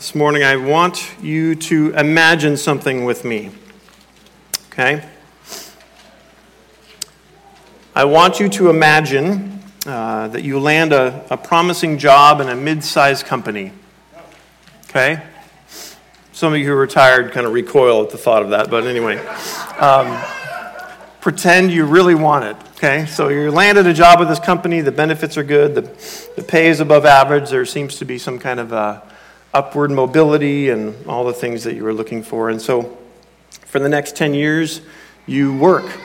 This morning, I want you to imagine something with me. Okay? I want you to imagine uh, that you land a, a promising job in a mid sized company. Okay? Some of you who are retired kind of recoil at the thought of that, but anyway. Um, pretend you really want it. Okay? So you landed a job with this company, the benefits are good, the, the pay is above average, there seems to be some kind of uh, upward mobility and all the things that you were looking for. And so for the next 10 years, you work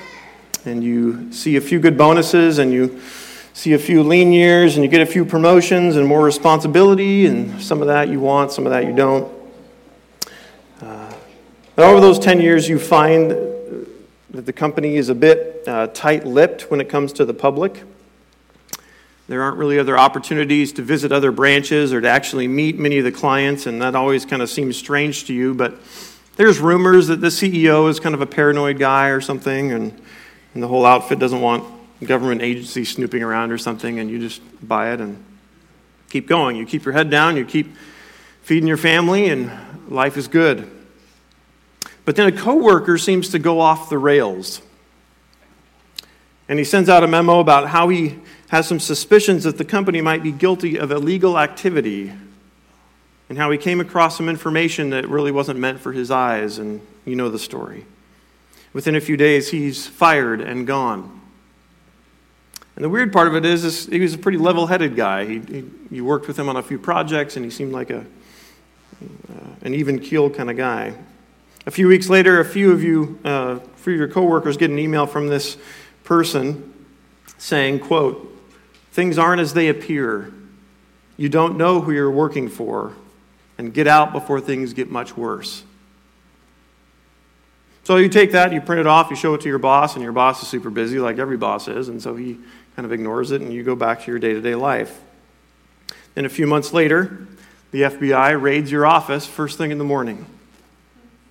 and you see a few good bonuses and you see a few lean years and you get a few promotions and more responsibility, and some of that you want, some of that you don't. Uh, over those 10 years, you find that the company is a bit uh, tight lipped when it comes to the public. There aren't really other opportunities to visit other branches or to actually meet many of the clients, and that always kind of seems strange to you. But there's rumors that the CEO is kind of a paranoid guy or something, and, and the whole outfit doesn't want government agency snooping around or something, and you just buy it and keep going. You keep your head down, you keep feeding your family, and life is good. But then a coworker seems to go off the rails. And he sends out a memo about how he has some suspicions that the company might be guilty of illegal activity and how he came across some information that really wasn't meant for his eyes, and you know the story. Within a few days, he's fired and gone. And the weird part of it is, is he was a pretty level headed guy. He, he, you worked with him on a few projects, and he seemed like a, uh, an even keel kind of guy. A few weeks later, a few of you, uh, a few of your coworkers get an email from this person saying, quote, Things aren't as they appear. You don't know who you're working for, and get out before things get much worse. So you take that, you print it off, you show it to your boss, and your boss is super busy, like every boss is, and so he kind of ignores it, and you go back to your day to day life. Then a few months later, the FBI raids your office first thing in the morning.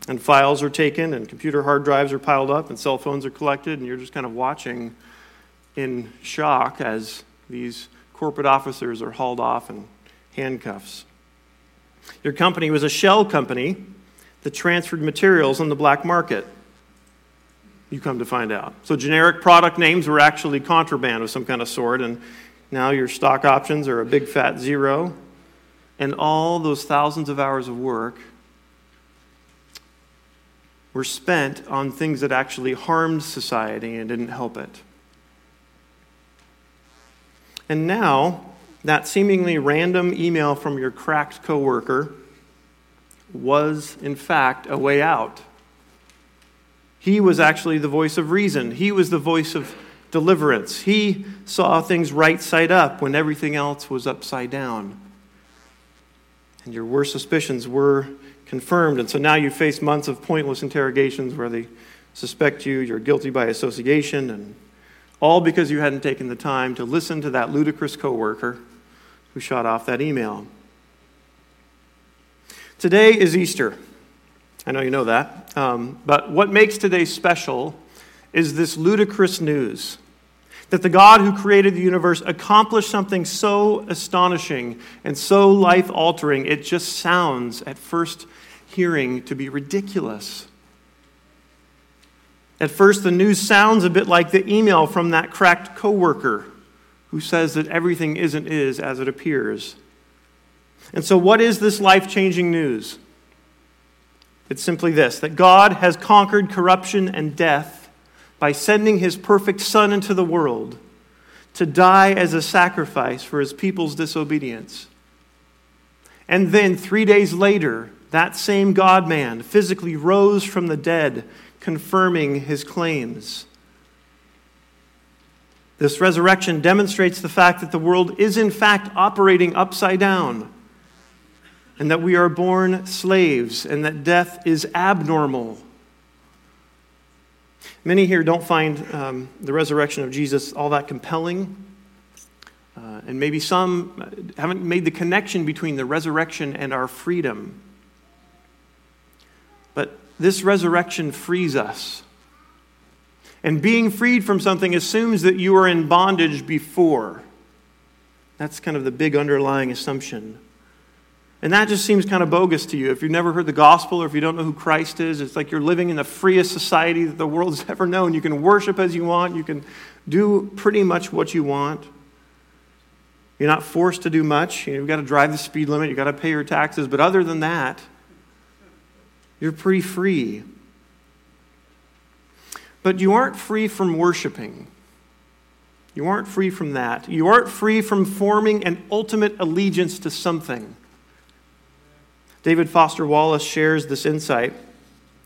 And files are taken, and computer hard drives are piled up, and cell phones are collected, and you're just kind of watching in shock as these corporate officers are hauled off in handcuffs. Your company was a shell company that transferred materials on the black market. You come to find out. So, generic product names were actually contraband of some kind of sort, and now your stock options are a big fat zero. And all those thousands of hours of work were spent on things that actually harmed society and didn't help it. And now, that seemingly random email from your cracked coworker was, in fact, a way out. He was actually the voice of reason, he was the voice of deliverance. He saw things right side up when everything else was upside down. And your worst suspicions were confirmed. And so now you face months of pointless interrogations where they suspect you, you're guilty by association, and all because you hadn't taken the time to listen to that ludicrous coworker who shot off that email. Today is Easter. I know you know that. Um, but what makes today special is this ludicrous news that the God who created the universe accomplished something so astonishing and so life altering, it just sounds at first hearing to be ridiculous. At first, the news sounds a bit like the email from that cracked coworker who says that everything isn't is as it appears. And so, what is this life changing news? It's simply this that God has conquered corruption and death by sending his perfect Son into the world to die as a sacrifice for his people's disobedience. And then, three days later, that same God man physically rose from the dead confirming his claims. This resurrection demonstrates the fact that the world is, in fact, operating upside down, and that we are born slaves, and that death is abnormal. Many here don't find um, the resurrection of Jesus all that compelling. Uh, and maybe some haven't made the connection between the resurrection and our freedom. But this resurrection frees us. And being freed from something assumes that you were in bondage before. That's kind of the big underlying assumption. And that just seems kind of bogus to you. If you've never heard the gospel or if you don't know who Christ is, it's like you're living in the freest society that the world has ever known. You can worship as you want, you can do pretty much what you want. You're not forced to do much. You've got to drive the speed limit, you've got to pay your taxes. But other than that, you're pretty free. But you aren't free from worshiping. You aren't free from that. You aren't free from forming an ultimate allegiance to something. David Foster Wallace shares this insight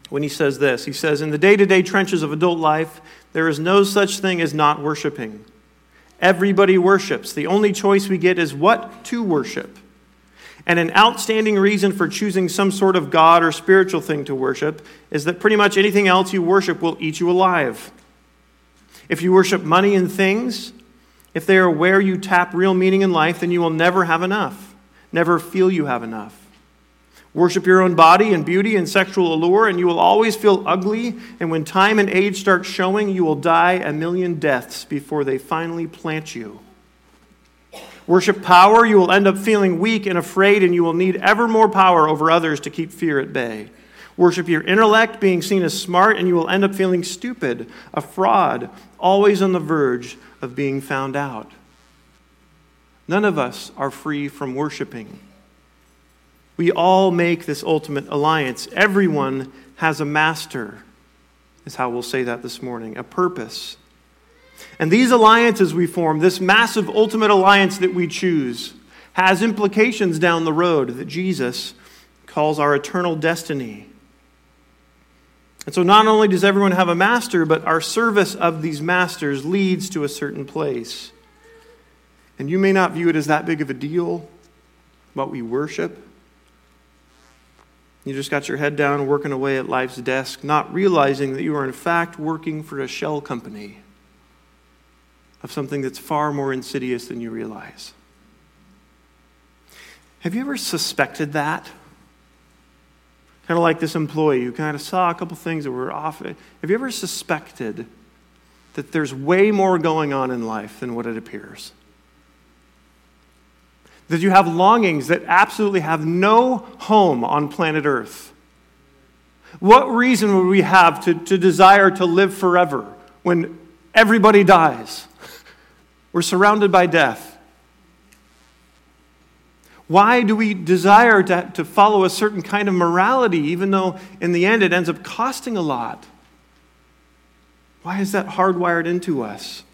when he says this. He says, In the day to day trenches of adult life, there is no such thing as not worshiping. Everybody worships. The only choice we get is what to worship. And an outstanding reason for choosing some sort of God or spiritual thing to worship is that pretty much anything else you worship will eat you alive. If you worship money and things, if they are where you tap real meaning in life, then you will never have enough, never feel you have enough. Worship your own body and beauty and sexual allure, and you will always feel ugly. And when time and age start showing, you will die a million deaths before they finally plant you. Worship power, you will end up feeling weak and afraid, and you will need ever more power over others to keep fear at bay. Worship your intellect, being seen as smart, and you will end up feeling stupid, a fraud, always on the verge of being found out. None of us are free from worshiping. We all make this ultimate alliance. Everyone has a master, is how we'll say that this morning, a purpose. And these alliances we form, this massive ultimate alliance that we choose, has implications down the road that Jesus calls our eternal destiny. And so, not only does everyone have a master, but our service of these masters leads to a certain place. And you may not view it as that big of a deal, what we worship. You just got your head down working away at life's desk, not realizing that you are in fact working for a shell company of something that's far more insidious than you realize. Have you ever suspected that? Kind of like this employee who kind of saw a couple things that were off. Have you ever suspected that there's way more going on in life than what it appears? that you have longings that absolutely have no home on planet Earth. What reason would we have to, to desire to live forever when everybody dies? We're surrounded by death. Why do we desire to, to follow a certain kind of morality, even though in the end it ends up costing a lot? Why is that hardwired into us?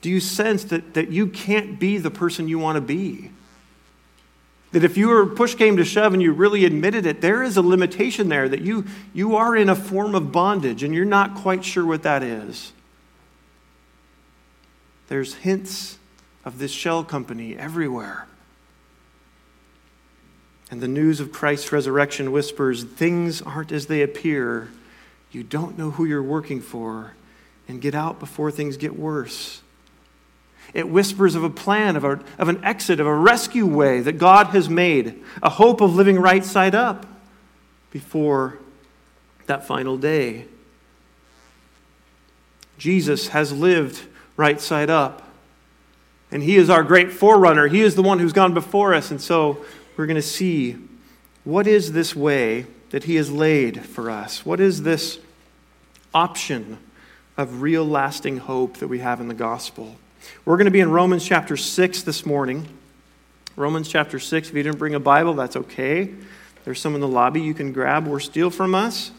Do you sense that, that you can't be the person you want to be? That if you were push came to shove and you really admitted it, there is a limitation there that you, you are in a form of bondage and you're not quite sure what that is. There's hints of this shell company everywhere. And the news of Christ's resurrection whispers things aren't as they appear. You don't know who you're working for, and get out before things get worse. It whispers of a plan, of, a, of an exit, of a rescue way that God has made, a hope of living right side up before that final day. Jesus has lived right side up. And he is our great forerunner. He is the one who's gone before us. And so we're going to see what is this way that he has laid for us? What is this option of real lasting hope that we have in the gospel? We're going to be in Romans chapter 6 this morning. Romans chapter 6. If you didn't bring a Bible, that's okay. There's some in the lobby you can grab or steal from us.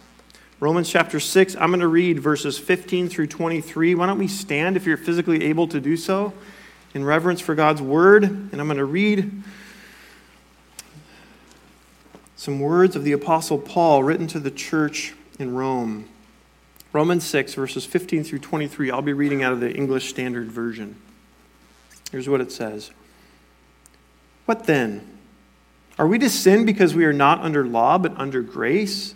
Romans chapter 6, I'm going to read verses 15 through 23. Why don't we stand if you're physically able to do so in reverence for God's word? And I'm going to read some words of the Apostle Paul written to the church in Rome. Romans 6, verses 15 through 23. I'll be reading out of the English Standard Version. Here's what it says What then? Are we to sin because we are not under law but under grace?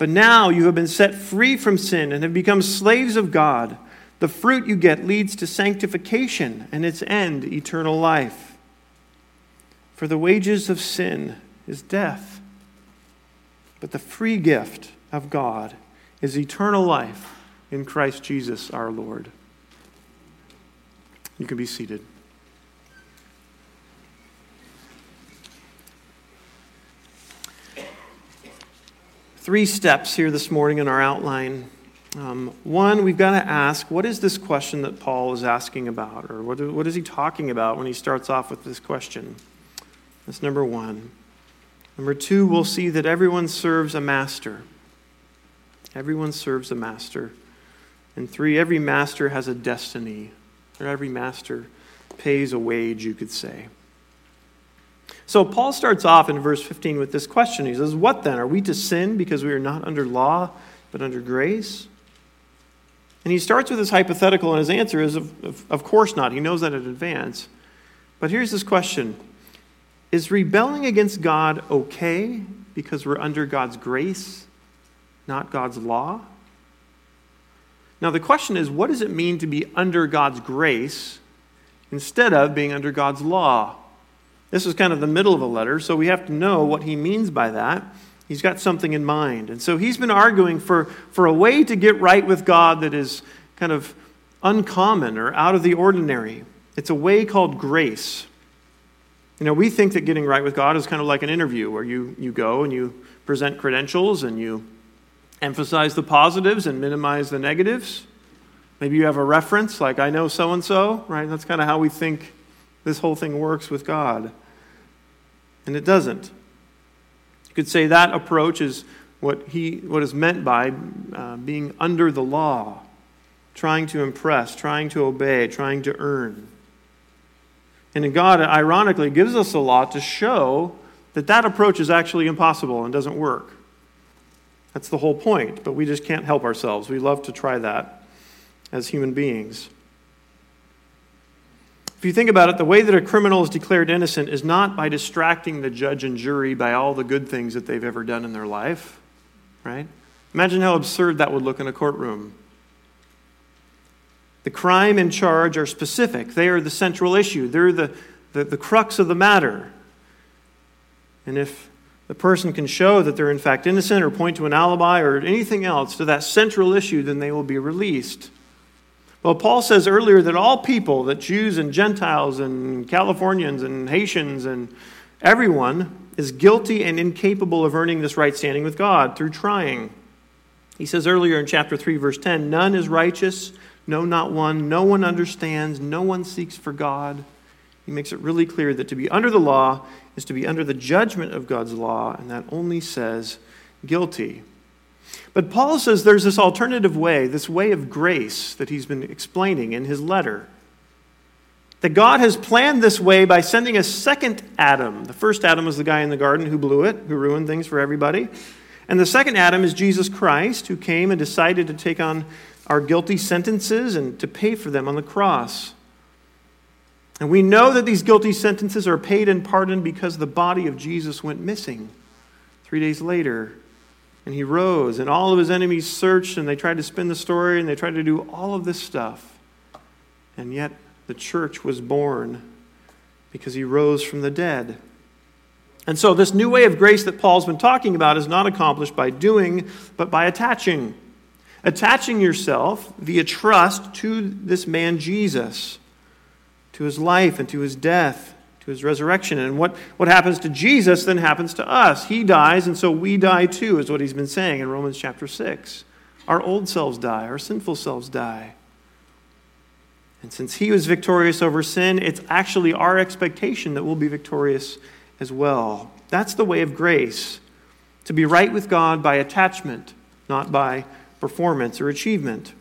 But now you have been set free from sin and have become slaves of God. The fruit you get leads to sanctification, and its end, eternal life. For the wages of sin is death, but the free gift of God is eternal life in Christ Jesus our Lord. You can be seated. Three steps here this morning in our outline. Um, one, we've got to ask what is this question that Paul is asking about? Or what, what is he talking about when he starts off with this question? That's number one. Number two, we'll see that everyone serves a master. Everyone serves a master. And three, every master has a destiny, or every master pays a wage, you could say. So Paul starts off in verse 15 with this question. He says, What then? Are we to sin because we are not under law, but under grace? And he starts with this hypothetical, and his answer is, Of, of, of course not. He knows that in advance. But here's this question Is rebelling against God okay because we're under God's grace, not God's law? Now, the question is, what does it mean to be under God's grace instead of being under God's law? This is kind of the middle of a letter, so we have to know what he means by that. He's got something in mind. And so he's been arguing for, for a way to get right with God that is kind of uncommon or out of the ordinary. It's a way called grace. You know, we think that getting right with God is kind of like an interview where you, you go and you present credentials and you emphasize the positives and minimize the negatives. Maybe you have a reference, like I know so and so, right? That's kind of how we think this whole thing works with God. And it doesn't. You could say that approach is what, he, what is meant by uh, being under the law, trying to impress, trying to obey, trying to earn. And God, ironically, gives us a law to show that that approach is actually impossible and doesn't work. That's the whole point, but we just can't help ourselves. We love to try that as human beings. If you think about it, the way that a criminal is declared innocent is not by distracting the judge and jury by all the good things that they've ever done in their life, right? Imagine how absurd that would look in a courtroom. The crime and charge are specific, they are the central issue, they're the, the, the crux of the matter. And if the person can show that they're in fact innocent or point to an alibi or anything else to that central issue, then they will be released. Well, Paul says earlier that all people, that Jews and Gentiles and Californians and Haitians and everyone, is guilty and incapable of earning this right standing with God through trying. He says earlier in chapter 3, verse 10 None is righteous, no, not one. No one understands, no one seeks for God. He makes it really clear that to be under the law is to be under the judgment of God's law, and that only says guilty. But Paul says there's this alternative way, this way of grace that he's been explaining in his letter. That God has planned this way by sending a second Adam. The first Adam was the guy in the garden who blew it, who ruined things for everybody. And the second Adam is Jesus Christ, who came and decided to take on our guilty sentences and to pay for them on the cross. And we know that these guilty sentences are paid and pardoned because the body of Jesus went missing three days later. And he rose, and all of his enemies searched, and they tried to spin the story, and they tried to do all of this stuff. And yet, the church was born because he rose from the dead. And so, this new way of grace that Paul's been talking about is not accomplished by doing, but by attaching. Attaching yourself via trust to this man Jesus, to his life and to his death to his resurrection. And what, what happens to Jesus then happens to us. He dies, and so we die too, is what he's been saying in Romans chapter 6. Our old selves die, our sinful selves die. And since he was victorious over sin, it's actually our expectation that we'll be victorious as well. That's the way of grace to be right with God by attachment, not by performance or achievement.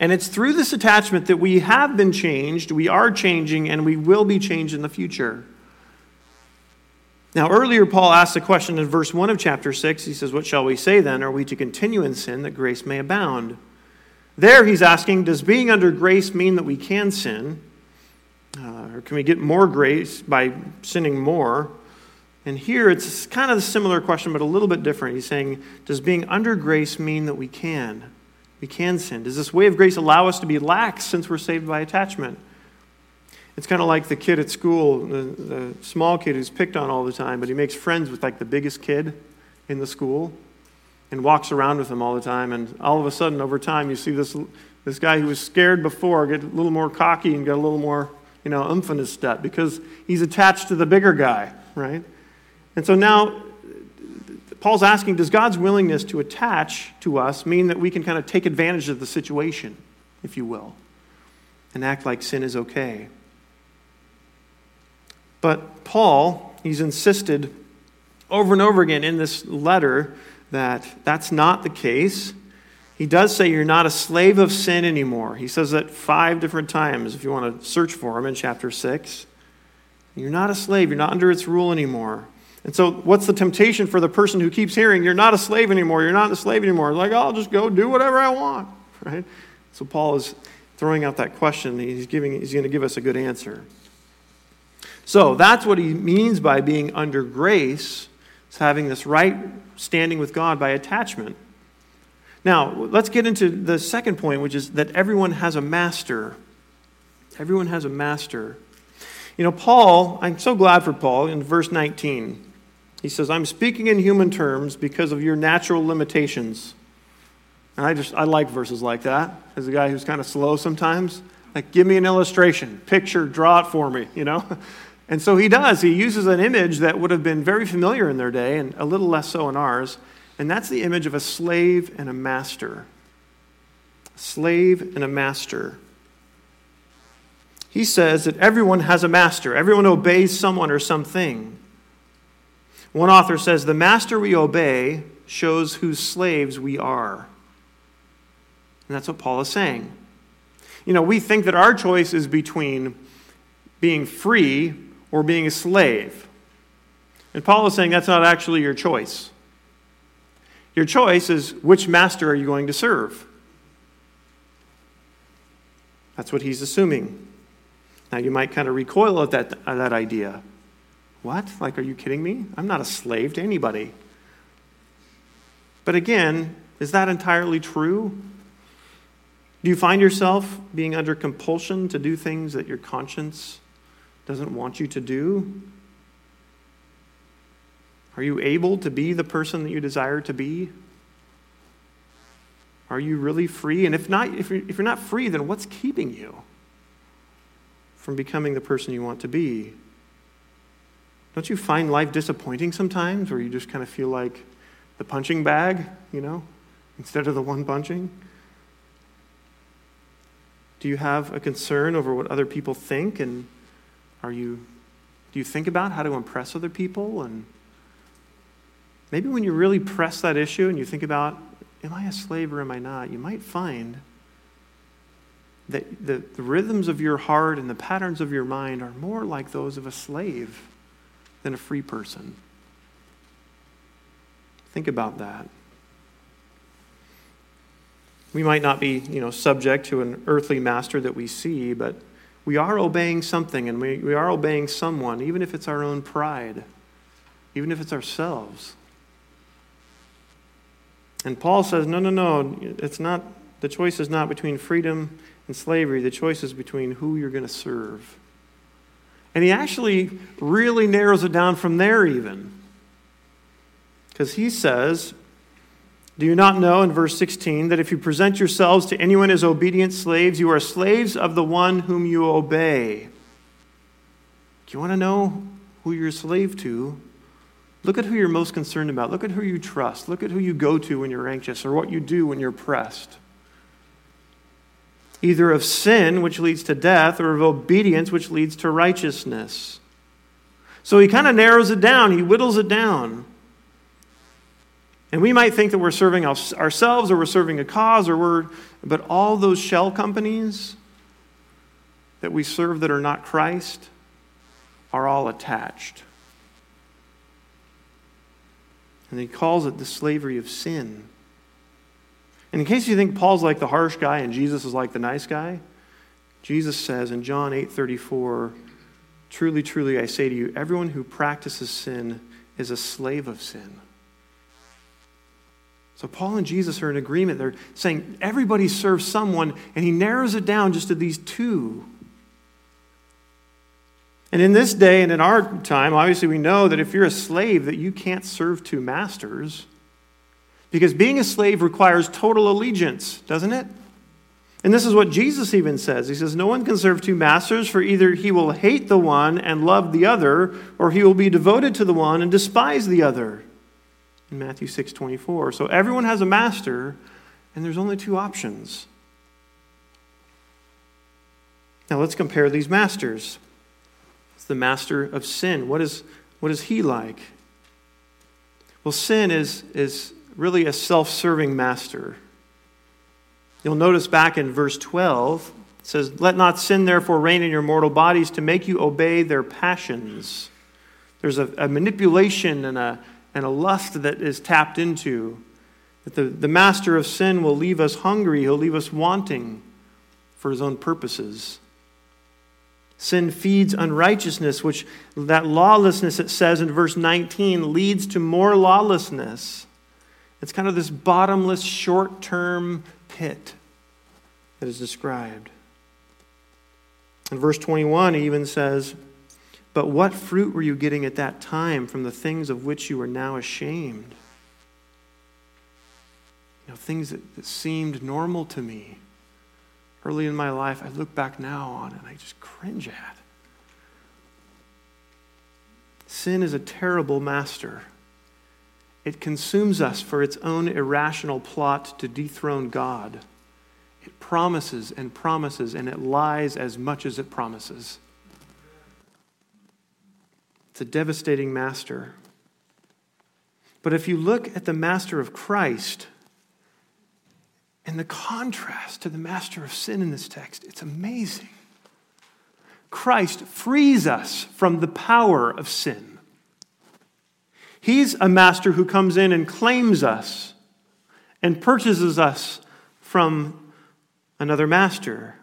And it's through this attachment that we have been changed, we are changing, and we will be changed in the future. Now, earlier, Paul asked the question in verse 1 of chapter 6. He says, What shall we say then? Are we to continue in sin that grace may abound? There, he's asking, Does being under grace mean that we can sin? Uh, or can we get more grace by sinning more? And here, it's kind of a similar question, but a little bit different. He's saying, Does being under grace mean that we can? We can sin. Does this way of grace allow us to be lax since we're saved by attachment? It's kind of like the kid at school, the, the small kid who's picked on all the time, but he makes friends with like the biggest kid in the school and walks around with him all the time. And all of a sudden, over time, you see this, this guy who was scared before get a little more cocky and get a little more, you know, oomph in his step because he's attached to the bigger guy, right? And so now Paul's asking, does God's willingness to attach to us mean that we can kind of take advantage of the situation, if you will, and act like sin is okay? But Paul, he's insisted over and over again in this letter that that's not the case. He does say you're not a slave of sin anymore. He says that five different times if you want to search for him in chapter 6. You're not a slave, you're not under its rule anymore. And so, what's the temptation for the person who keeps hearing, You're not a slave anymore, you're not a slave anymore? Like, I'll just go do whatever I want, right? So, Paul is throwing out that question. He's, giving, he's going to give us a good answer. So that's what he means by being under grace, is having this right standing with God by attachment. Now, let's get into the second point, which is that everyone has a master. Everyone has a master. You know, Paul, I'm so glad for Paul in verse 19. He says, I'm speaking in human terms because of your natural limitations. And I just, I like verses like that. As a guy who's kind of slow sometimes, like, give me an illustration, picture, draw it for me, you know? And so he does. He uses an image that would have been very familiar in their day and a little less so in ours. And that's the image of a slave and a master. A slave and a master. He says that everyone has a master, everyone obeys someone or something. One author says, The master we obey shows whose slaves we are. And that's what Paul is saying. You know, we think that our choice is between being free or being a slave. And Paul is saying that's not actually your choice. Your choice is which master are you going to serve? That's what he's assuming. Now, you might kind of recoil at that, at that idea. What? Like, are you kidding me? I'm not a slave to anybody. But again, is that entirely true? Do you find yourself being under compulsion to do things that your conscience doesn't want you to do? Are you able to be the person that you desire to be? Are you really free? And if not, if you're, if you're not free, then what's keeping you from becoming the person you want to be? Don't you find life disappointing sometimes where you just kind of feel like the punching bag, you know, instead of the one punching? Do you have a concern over what other people think and are you, do you think about how to impress other people? And maybe when you really press that issue and you think about, am I a slave or am I not? You might find that the, the rhythms of your heart and the patterns of your mind are more like those of a slave than a free person. Think about that. We might not be, you know, subject to an earthly master that we see, but we are obeying something and we, we are obeying someone, even if it's our own pride, even if it's ourselves. And Paul says, no, no, no, it's not, the choice is not between freedom and slavery. The choice is between who you're going to serve. And he actually really narrows it down from there, even. Because he says, do you not know in verse 16 that if you present yourselves to anyone as obedient slaves, you are slaves of the one whom you obey? Do you want to know who you're a slave to? Look at who you're most concerned about. Look at who you trust. Look at who you go to when you're anxious or what you do when you're pressed. Either of sin, which leads to death, or of obedience, which leads to righteousness. So he kind of narrows it down, he whittles it down. And we might think that we're serving ourselves or we're serving a cause or we're, but all those shell companies that we serve that are not Christ are all attached. And he calls it the slavery of sin. And in case you think Paul's like the harsh guy and Jesus is like the nice guy, Jesus says in John 8:34, "Truly, truly I say to you, everyone who practices sin is a slave of sin." So Paul and Jesus are in agreement. They're saying everybody serves someone, and he narrows it down just to these two. And in this day and in our time, obviously we know that if you're a slave that you can't serve two masters. Because being a slave requires total allegiance, doesn't it? And this is what Jesus even says. He says, No one can serve two masters, for either he will hate the one and love the other, or he will be devoted to the one and despise the other. In Matthew 6 24. So everyone has a master, and there's only two options. Now let's compare these masters. It's the master of sin. What is, what is he like? Well, sin is, is really a self serving master. You'll notice back in verse 12, it says, Let not sin therefore reign in your mortal bodies to make you obey their passions. There's a, a manipulation and a, and a lust that is tapped into. That the, the master of sin will leave us hungry, he'll leave us wanting for his own purposes. Sin feeds unrighteousness, which that lawlessness, it says in verse 19, leads to more lawlessness. It's kind of this bottomless, short term pit that is described. In verse 21, he even says, But what fruit were you getting at that time from the things of which you are now ashamed? You know, things that, that seemed normal to me early in my life, I look back now on and I just cringe at. Sin is a terrible master. It consumes us for its own irrational plot to dethrone God. It promises and promises, and it lies as much as it promises. It's a devastating master. But if you look at the master of Christ and the contrast to the master of sin in this text, it's amazing. Christ frees us from the power of sin. He's a master who comes in and claims us and purchases us from another master.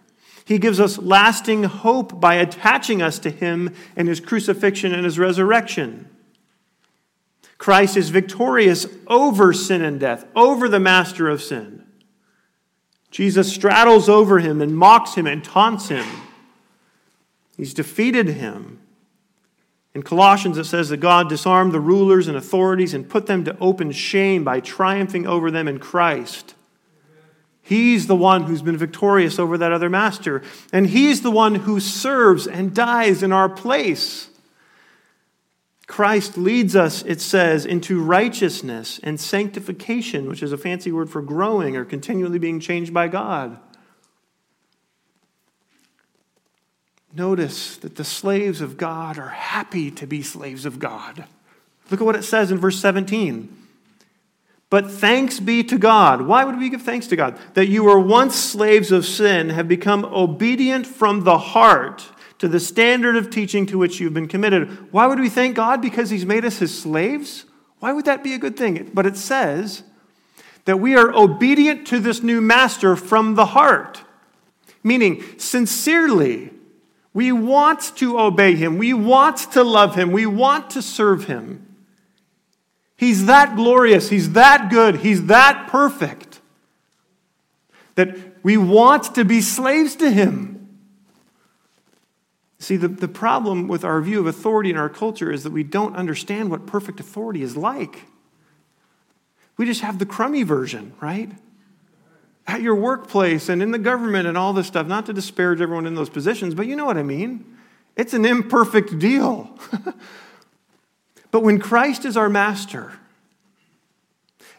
He gives us lasting hope by attaching us to him and his crucifixion and his resurrection. Christ is victorious over sin and death, over the master of sin. Jesus straddles over him and mocks him and taunts him. He's defeated him. In Colossians, it says that God disarmed the rulers and authorities and put them to open shame by triumphing over them in Christ. He's the one who's been victorious over that other master, and He's the one who serves and dies in our place. Christ leads us, it says, into righteousness and sanctification, which is a fancy word for growing or continually being changed by God. Notice that the slaves of God are happy to be slaves of God. Look at what it says in verse 17. But thanks be to God. Why would we give thanks to God? That you were once slaves of sin, have become obedient from the heart to the standard of teaching to which you've been committed. Why would we thank God? Because He's made us His slaves? Why would that be a good thing? But it says that we are obedient to this new master from the heart, meaning sincerely we want to obey him. We want to love him. We want to serve him. He's that glorious. He's that good. He's that perfect that we want to be slaves to him. See, the, the problem with our view of authority in our culture is that we don't understand what perfect authority is like. We just have the crummy version, right? At your workplace and in the government and all this stuff, not to disparage everyone in those positions, but you know what I mean. It's an imperfect deal. but when Christ is our master,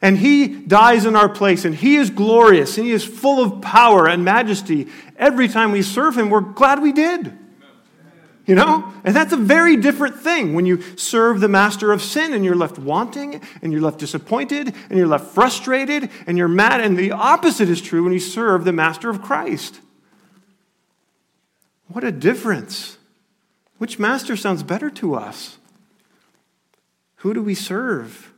and he dies in our place, and he is glorious, and he is full of power and majesty. Every time we serve him, we're glad we did. You know? And that's a very different thing when you serve the master of sin and you're left wanting and you're left disappointed and you're left frustrated and you're mad. And the opposite is true when you serve the master of Christ. What a difference. Which master sounds better to us? Who do we serve?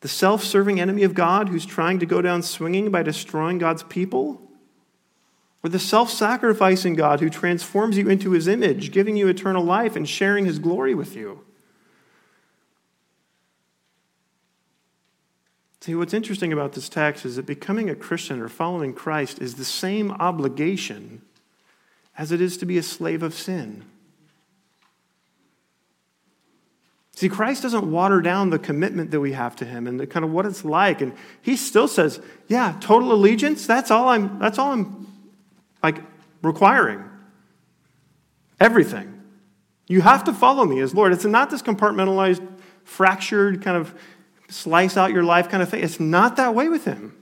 The self serving enemy of God who's trying to go down swinging by destroying God's people? Or the self sacrificing God who transforms you into his image, giving you eternal life and sharing his glory with you? See, what's interesting about this text is that becoming a Christian or following Christ is the same obligation as it is to be a slave of sin. See, Christ doesn't water down the commitment that we have to him and the kind of what it's like. And he still says, yeah, total allegiance, that's all I'm, that's all I'm like requiring. Everything. You have to follow me as Lord. It's not this compartmentalized, fractured kind of slice out your life kind of thing. It's not that way with him.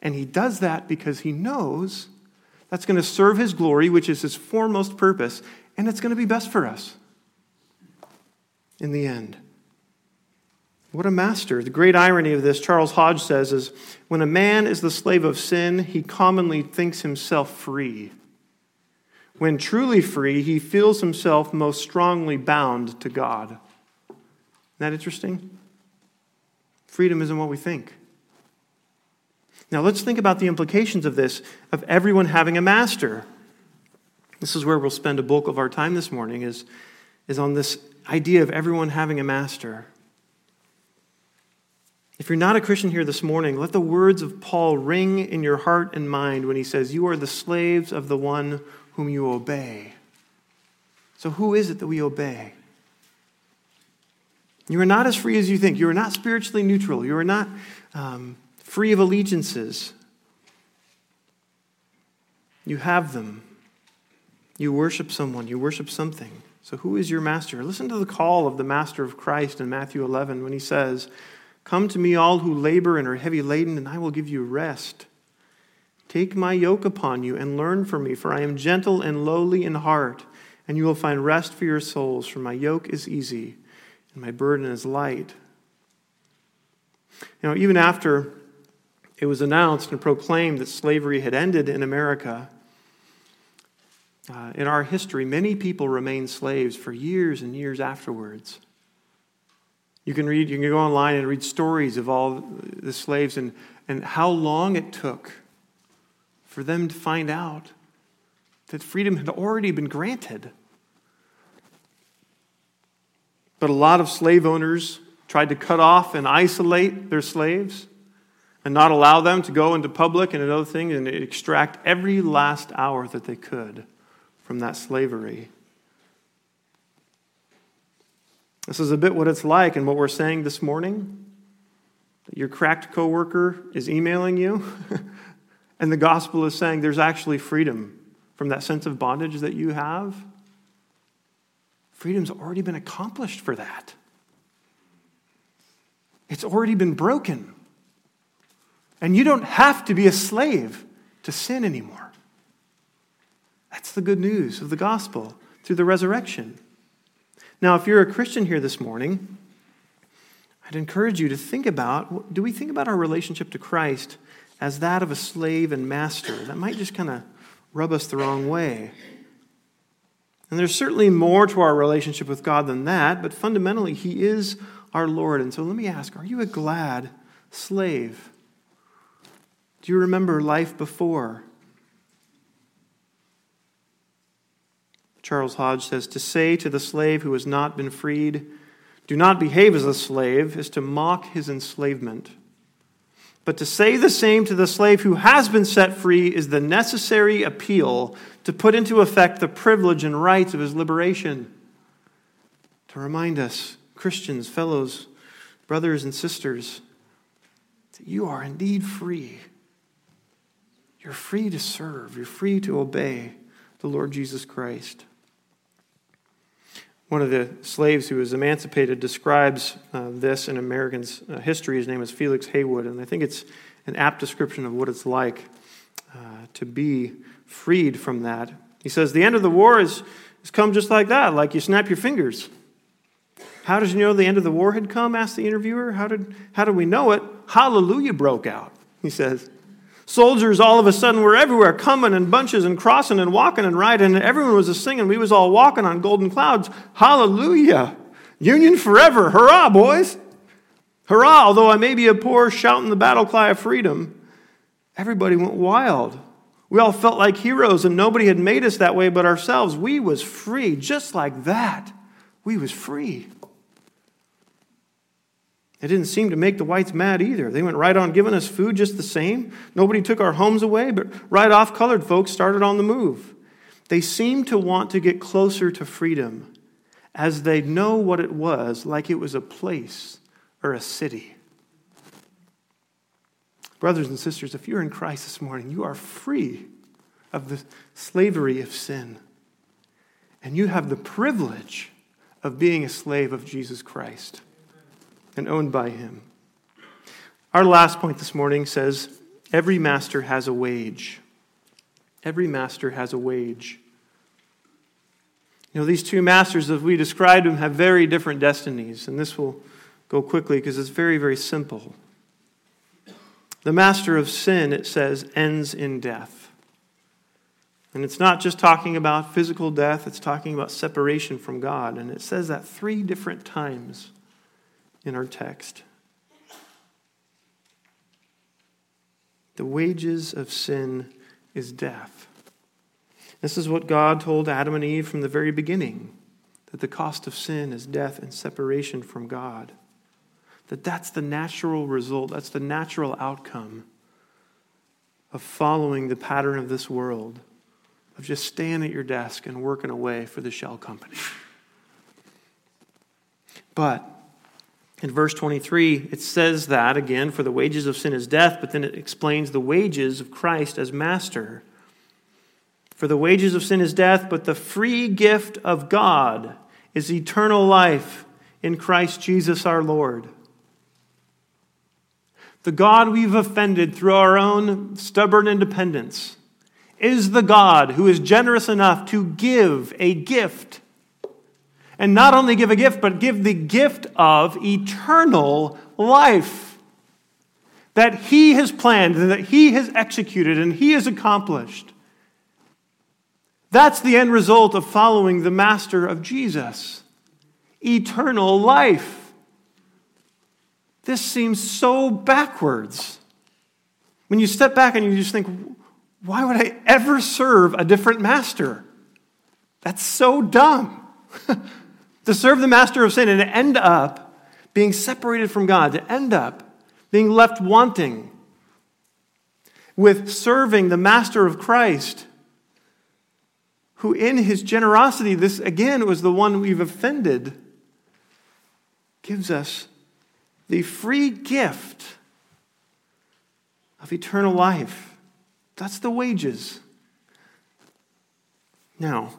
And he does that because he knows that's going to serve his glory, which is his foremost purpose, and it's going to be best for us in the end. What a master. The great irony of this, Charles Hodge says, is when a man is the slave of sin, he commonly thinks himself free. When truly free, he feels himself most strongly bound to God. Isn't that interesting? Freedom isn't what we think. Now, let's think about the implications of this, of everyone having a master. This is where we'll spend a bulk of our time this morning, is, is on this idea of everyone having a master. If you're not a Christian here this morning, let the words of Paul ring in your heart and mind when he says, You are the slaves of the one whom you obey. So, who is it that we obey? You are not as free as you think. You are not spiritually neutral. You are not um, free of allegiances. You have them. You worship someone. You worship something. So, who is your master? Listen to the call of the master of Christ in Matthew 11 when he says, Come to me, all who labor and are heavy laden, and I will give you rest. Take my yoke upon you and learn from me, for I am gentle and lowly in heart, and you will find rest for your souls, for my yoke is easy and my burden is light. You know, even after it was announced and proclaimed that slavery had ended in America, uh, in our history, many people remained slaves for years and years afterwards. You can read, you can go online and read stories of all the slaves and, and how long it took for them to find out that freedom had already been granted. But a lot of slave owners tried to cut off and isolate their slaves and not allow them to go into public and another thing and extract every last hour that they could from that slavery. This is a bit what it's like and what we're saying this morning. That your cracked coworker is emailing you, and the gospel is saying there's actually freedom from that sense of bondage that you have. Freedom's already been accomplished for that. It's already been broken. And you don't have to be a slave to sin anymore. That's the good news of the gospel through the resurrection. Now, if you're a Christian here this morning, I'd encourage you to think about do we think about our relationship to Christ as that of a slave and master? That might just kind of rub us the wrong way. And there's certainly more to our relationship with God than that, but fundamentally, He is our Lord. And so let me ask are you a glad slave? Do you remember life before? Charles Hodge says To say to the slave who has not been freed, do not behave as a slave, is to mock his enslavement. But to say the same to the slave who has been set free is the necessary appeal to put into effect the privilege and rights of his liberation. To remind us, Christians, fellows, brothers, and sisters, that you are indeed free. You're free to serve, you're free to obey the Lord Jesus Christ. One of the slaves who was emancipated describes uh, this in American uh, history. His name is Felix Haywood, and I think it's an apt description of what it's like uh, to be freed from that. He says, The end of the war is, It's come just like that, like you snap your fingers. How did you know the end of the war had come? asked the interviewer. How did, how did we know it? Hallelujah broke out, he says. Soldiers all of a sudden were everywhere, coming in bunches and crossing and walking and riding, and everyone was a singing. We was all walking on golden clouds. Hallelujah. Union forever. Hurrah, boys. Hurrah, although I may be a poor shouting the battle cry of freedom. Everybody went wild. We all felt like heroes, and nobody had made us that way but ourselves. We was free, just like that. We was free. It didn't seem to make the whites mad either. They went right on giving us food just the same. Nobody took our homes away, but right off, colored folks started on the move. They seemed to want to get closer to freedom as they know what it was, like it was a place or a city. Brothers and sisters, if you're in Christ this morning, you are free of the slavery of sin. And you have the privilege of being a slave of Jesus Christ and owned by him. Our last point this morning says every master has a wage. Every master has a wage. You know, these two masters, as we described them, have very different destinies, and this will go quickly because it's very, very simple. The master of sin, it says, ends in death. And it's not just talking about physical death, it's talking about separation from God. And it says that three different times in our text. The wages of sin is death. This is what God told Adam and Eve from the very beginning that the cost of sin is death and separation from God. That that's the natural result, that's the natural outcome of following the pattern of this world, of just staying at your desk and working away for the shell company. But in verse 23, it says that again, for the wages of sin is death, but then it explains the wages of Christ as master. For the wages of sin is death, but the free gift of God is eternal life in Christ Jesus our Lord. The God we've offended through our own stubborn independence is the God who is generous enough to give a gift and not only give a gift, but give the gift of eternal life that He has planned and that He has executed and He has accomplished. That's the end result of following the Master of Jesus eternal life. This seems so backwards. When you step back and you just think, why would I ever serve a different master? That's so dumb. to serve the master of sin and to end up being separated from God, to end up being left wanting with serving the master of Christ, who in his generosity, this again was the one we've offended, gives us the free gift of eternal life. That's the wages. Now,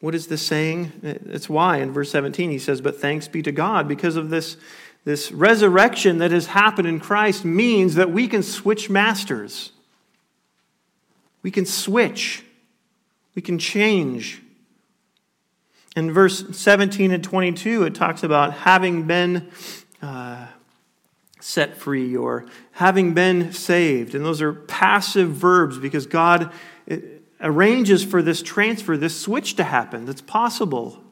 what is this saying? It's why in verse 17 he says, But thanks be to God because of this, this resurrection that has happened in Christ means that we can switch masters. We can switch. We can change. In verse 17 and 22, it talks about having been uh, set free or having been saved. And those are passive verbs because God. Arranges for this transfer, this switch to happen. That's possible.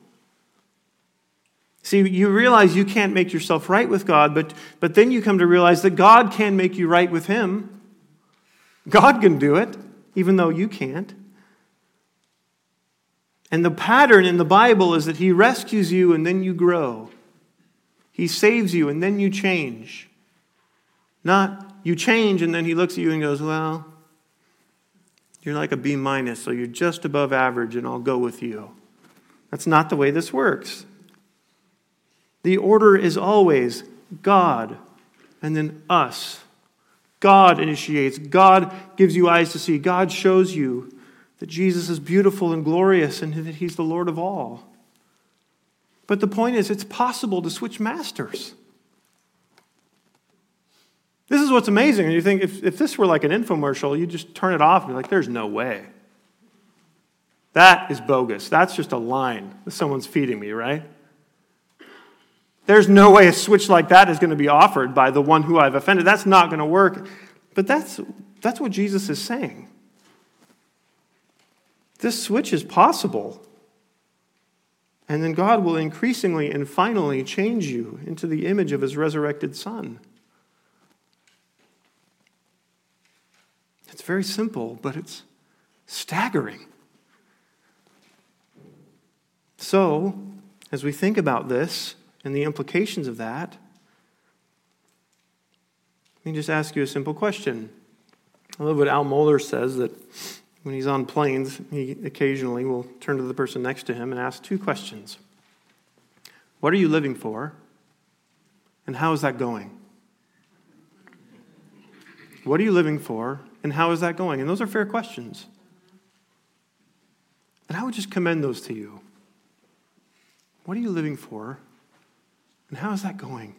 See, you realize you can't make yourself right with God, but, but then you come to realize that God can make you right with Him. God can do it, even though you can't. And the pattern in the Bible is that He rescues you and then you grow. He saves you and then you change. Not you change and then He looks at you and goes, Well, you're like a B minus, so you're just above average, and I'll go with you. That's not the way this works. The order is always God and then us. God initiates, God gives you eyes to see, God shows you that Jesus is beautiful and glorious and that He's the Lord of all. But the point is, it's possible to switch masters. This is what's amazing. And you think if, if this were like an infomercial, you just turn it off and be like, there's no way. That is bogus. That's just a line that someone's feeding me, right? There's no way a switch like that is going to be offered by the one who I've offended. That's not going to work. But that's, that's what Jesus is saying. This switch is possible. And then God will increasingly and finally change you into the image of his resurrected Son. It's very simple, but it's staggering. So, as we think about this and the implications of that, let me just ask you a simple question. I love what Al Mohler says that when he's on planes, he occasionally will turn to the person next to him and ask two questions What are you living for? And how is that going? What are you living for? And how is that going? And those are fair questions. And I would just commend those to you. What are you living for? And how is that going?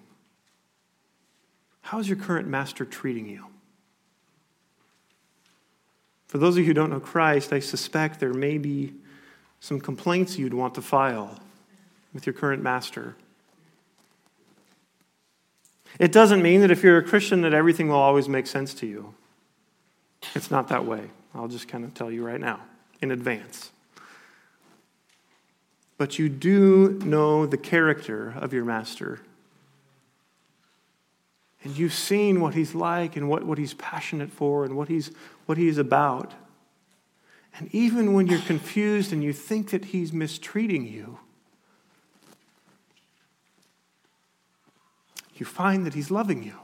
How is your current master treating you? For those of you who don't know Christ, I suspect there may be some complaints you'd want to file with your current master. It doesn't mean that if you're a Christian that everything will always make sense to you. It's not that way. I'll just kind of tell you right now in advance. But you do know the character of your master. And you've seen what he's like and what, what he's passionate for and what he's, what he's about. And even when you're confused and you think that he's mistreating you, you find that he's loving you.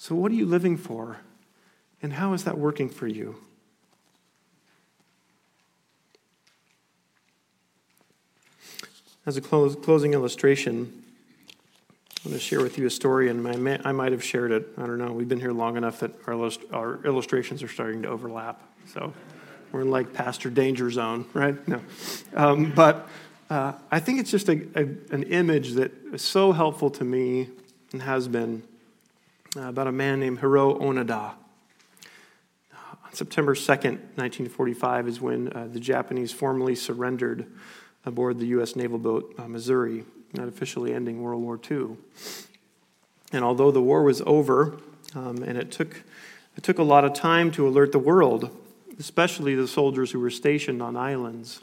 So, what are you living for? And how is that working for you? As a close, closing illustration, I'm going to share with you a story, and I might have shared it. I don't know. We've been here long enough that our, our illustrations are starting to overlap. So we're in like Pastor Danger Zone, right? No. Um, but uh, I think it's just a, a, an image that is so helpful to me and has been about a man named Hiroo Onoda. On September 2nd, 1945, is when uh, the Japanese formally surrendered aboard the U.S. naval boat uh, Missouri not officially ending World War II. And although the war was over, um, and it took, it took a lot of time to alert the world, especially the soldiers who were stationed on islands.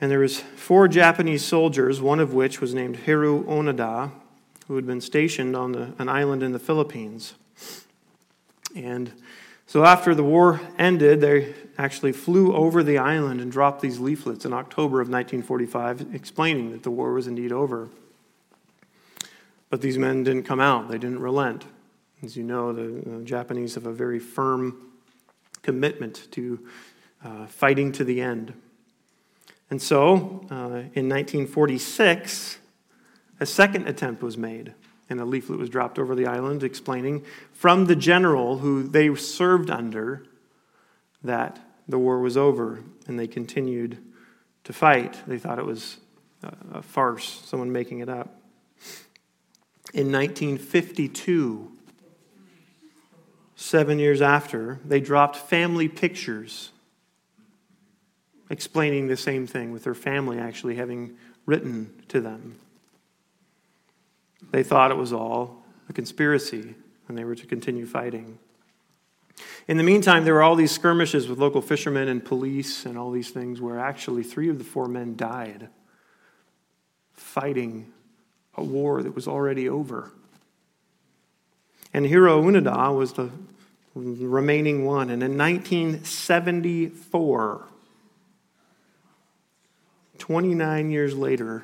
And there was four Japanese soldiers, one of which was named Hiroo Onoda, who had been stationed on the, an island in the Philippines. And so after the war ended, they actually flew over the island and dropped these leaflets in October of 1945 explaining that the war was indeed over. But these men didn't come out, they didn't relent. As you know, the, Japanese have a very firm commitment to uh, fighting to the end. And so, uh, in 1946, a second attempt was made, and a leaflet was dropped over the island explaining from the general who they served under that the war was over and they continued to fight. They thought it was a farce, someone making it up. In 1952, seven years after, they dropped family pictures explaining the same thing, with their family actually having written to them. They thought it was all a conspiracy and they were to continue fighting. In the meantime, there were all these skirmishes with local fishermen and police and all these things where actually three of the four men died fighting a war that was already over. And Hiroo Onoda was the remaining one. And in 1974, 29 years later,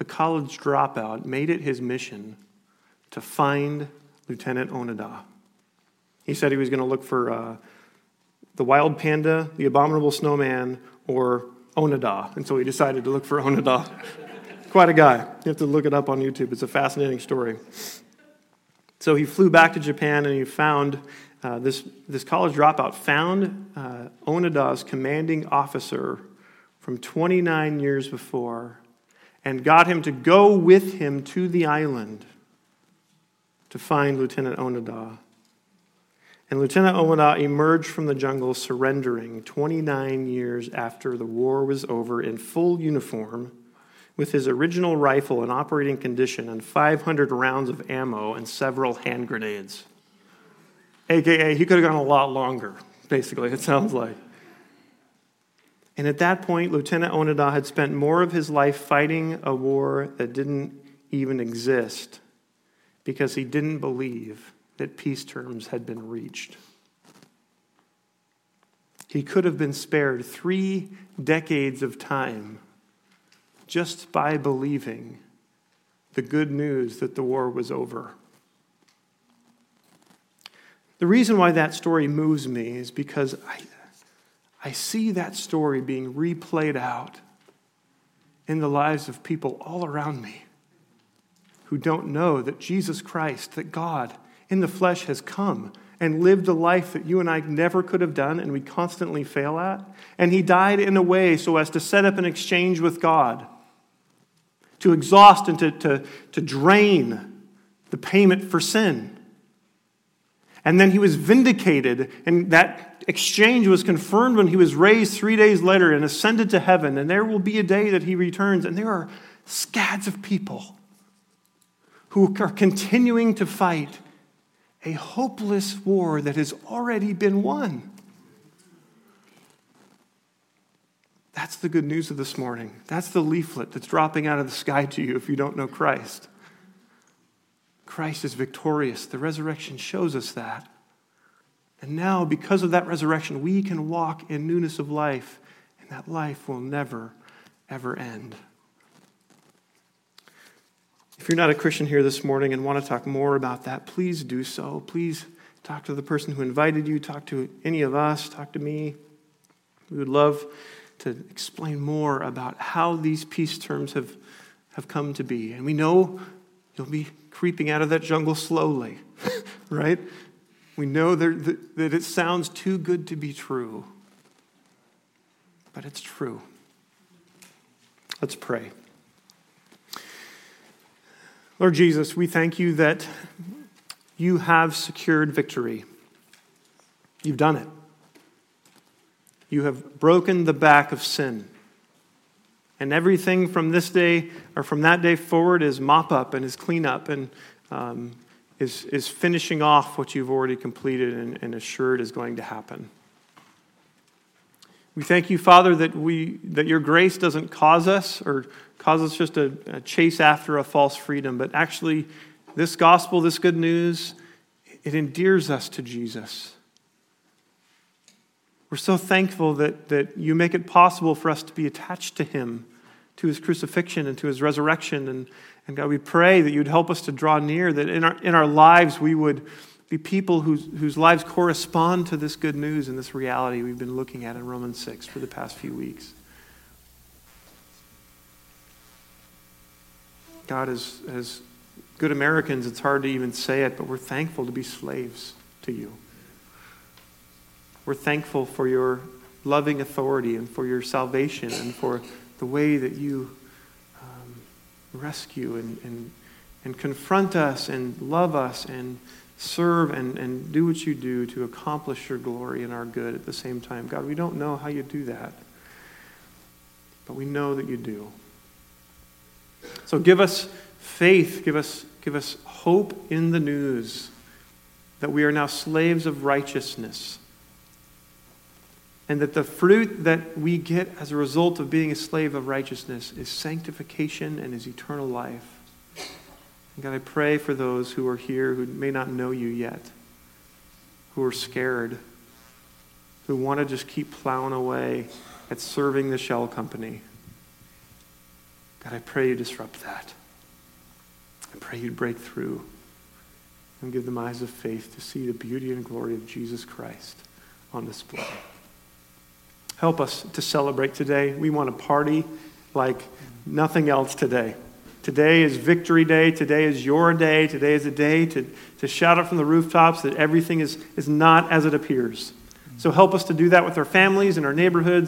a college dropout made it his mission to find Lieutenant Onoda. He said he was going to look for uh, the wild panda, the abominable snowman, or Onoda. And so he decided to look for Onoda. Quite a guy. You have to look it up on YouTube. It's a fascinating story. So he flew back to Japan and he found uh, this, this college dropout found uh, commanding officer from 29 years before and got him to go with him to the island to find Lieutenant Onoda. And Lieutenant Onoda emerged from the jungle surrendering 29 years after the war was over in full uniform with his original rifle in operating condition and 500 rounds of ammo and several hand grenades. AKA, he could have gone a lot longer, basically, it sounds like. And at that point, Lieutenant Onoda had spent more of his life fighting a war that didn't even exist because he didn't believe that peace terms had been reached. He could have been spared three decades of time just by believing the good news that the war was over. The reason why that story moves me is because I, I see that story being replayed out in the lives of people all around me who don't know that Jesus Christ, that God in the flesh has come and lived a life that you and I never could have done and we constantly fail at. And he died in a way so as to set up an exchange with God, to exhaust and to, to, to drain the payment for sin. And then he was vindicated, and that exchange was confirmed when he was raised three days later and ascended to heaven. And there will be a day that he returns, and there are scads of people who are continuing to fight a hopeless war that has already been won. That's the good news of this morning. That's the leaflet that's dropping out of the sky to you if you don't know Christ. Christ is victorious. The resurrection shows us that. And now, because of that resurrection, we can walk in newness of life, and that life will never, ever end. If you're not a Christian here this morning and want to talk more about that, please do so. Please talk to the person who invited you, talk to any of us, talk to me. We would love to explain more about how these peace terms have, have come to be. And we know you'll be creeping out of that jungle slowly, right? We know that, that it sounds too good to be true, but it's true. Let's pray. Lord Jesus, we thank you that you have secured victory. You've done it. You have broken the back of sin. And everything from this day or from that day forward is mop up and is clean up and um, is, is finishing off what you've already completed and, and assured is going to happen. We thank you, Father, that, we, that your grace doesn't cause us or cause us just to chase after a false freedom, but actually, this gospel, this good news, it endears us to Jesus. We're so thankful that, that you make it possible for us to be attached to him, to his crucifixion and to his resurrection. And, and God, we pray that you'd help us to draw near, that in our, in our lives we would be people whose, whose lives correspond to this good news and this reality we've been looking at in Romans 6 for the past few weeks. God, as, as good Americans, it's hard to even say it, but we're thankful to be slaves to you. We're thankful for your loving authority and for your salvation and for the way that you um, rescue and, and, and confront us and love us and serve and, and do what you do to accomplish your glory and our good at the same time. God, we don't know how you do that, but we know that you do. So give us faith, give us, give us hope in the news that we are now slaves of righteousness. And that the fruit that we get as a result of being a slave of righteousness is sanctification and is eternal life. And God, I pray for those who are here who may not know you yet, who are scared, who want to just keep plowing away at serving the shell company. God, I pray you disrupt that. I pray you break through and give them eyes of faith to see the beauty and glory of Jesus Christ on display. Help us to celebrate today. We want to party like nothing else today. Today is victory day. Today is your day. Today is a day to, to shout out from the rooftops that everything is, is not as it appears. So help us to do that with our families and our neighborhoods.